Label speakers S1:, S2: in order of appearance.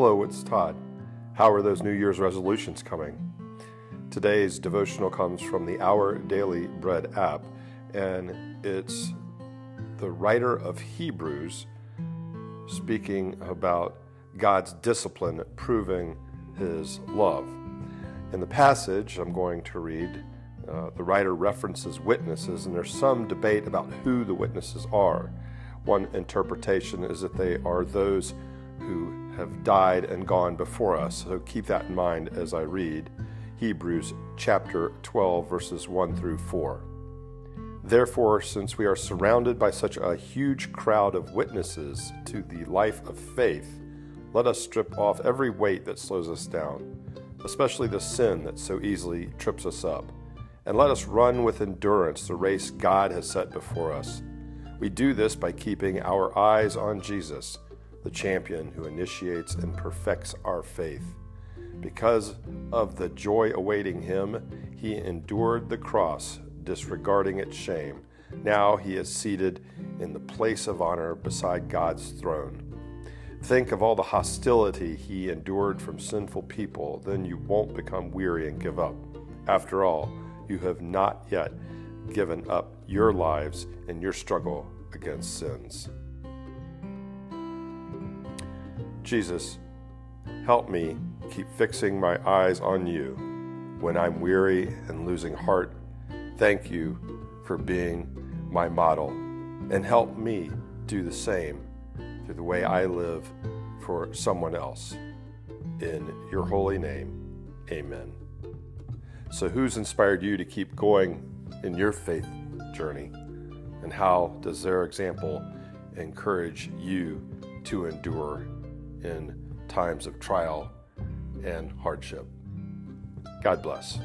S1: Hello, it's Todd. How are those New Year's resolutions coming? Today's devotional comes from the Our Daily Bread app, and it's the writer of Hebrews speaking about God's discipline proving his love. In the passage I'm going to read, uh, the writer references witnesses, and there's some debate about who the witnesses are. One interpretation is that they are those who have died and gone before us. So keep that in mind as I read Hebrews chapter 12, verses 1 through 4. Therefore, since we are surrounded by such a huge crowd of witnesses to the life of faith, let us strip off every weight that slows us down, especially the sin that so easily trips us up, and let us run with endurance the race God has set before us we do this by keeping our eyes on Jesus, the champion who initiates and perfects our faith. Because of the joy awaiting him, he endured the cross, disregarding its shame. Now he is seated in the place of honor beside God's throne. Think of all the hostility he endured from sinful people, then you won't become weary and give up. After all, you have not yet given up your lives in your struggle against sins. Jesus, help me keep fixing my eyes on you when I'm weary and losing heart. Thank you for being my model and help me do the same through the way I live for someone else. In your holy name, amen. So, who's inspired you to keep going in your faith journey? And how does their example encourage you to endure in times of trial and hardship? God bless.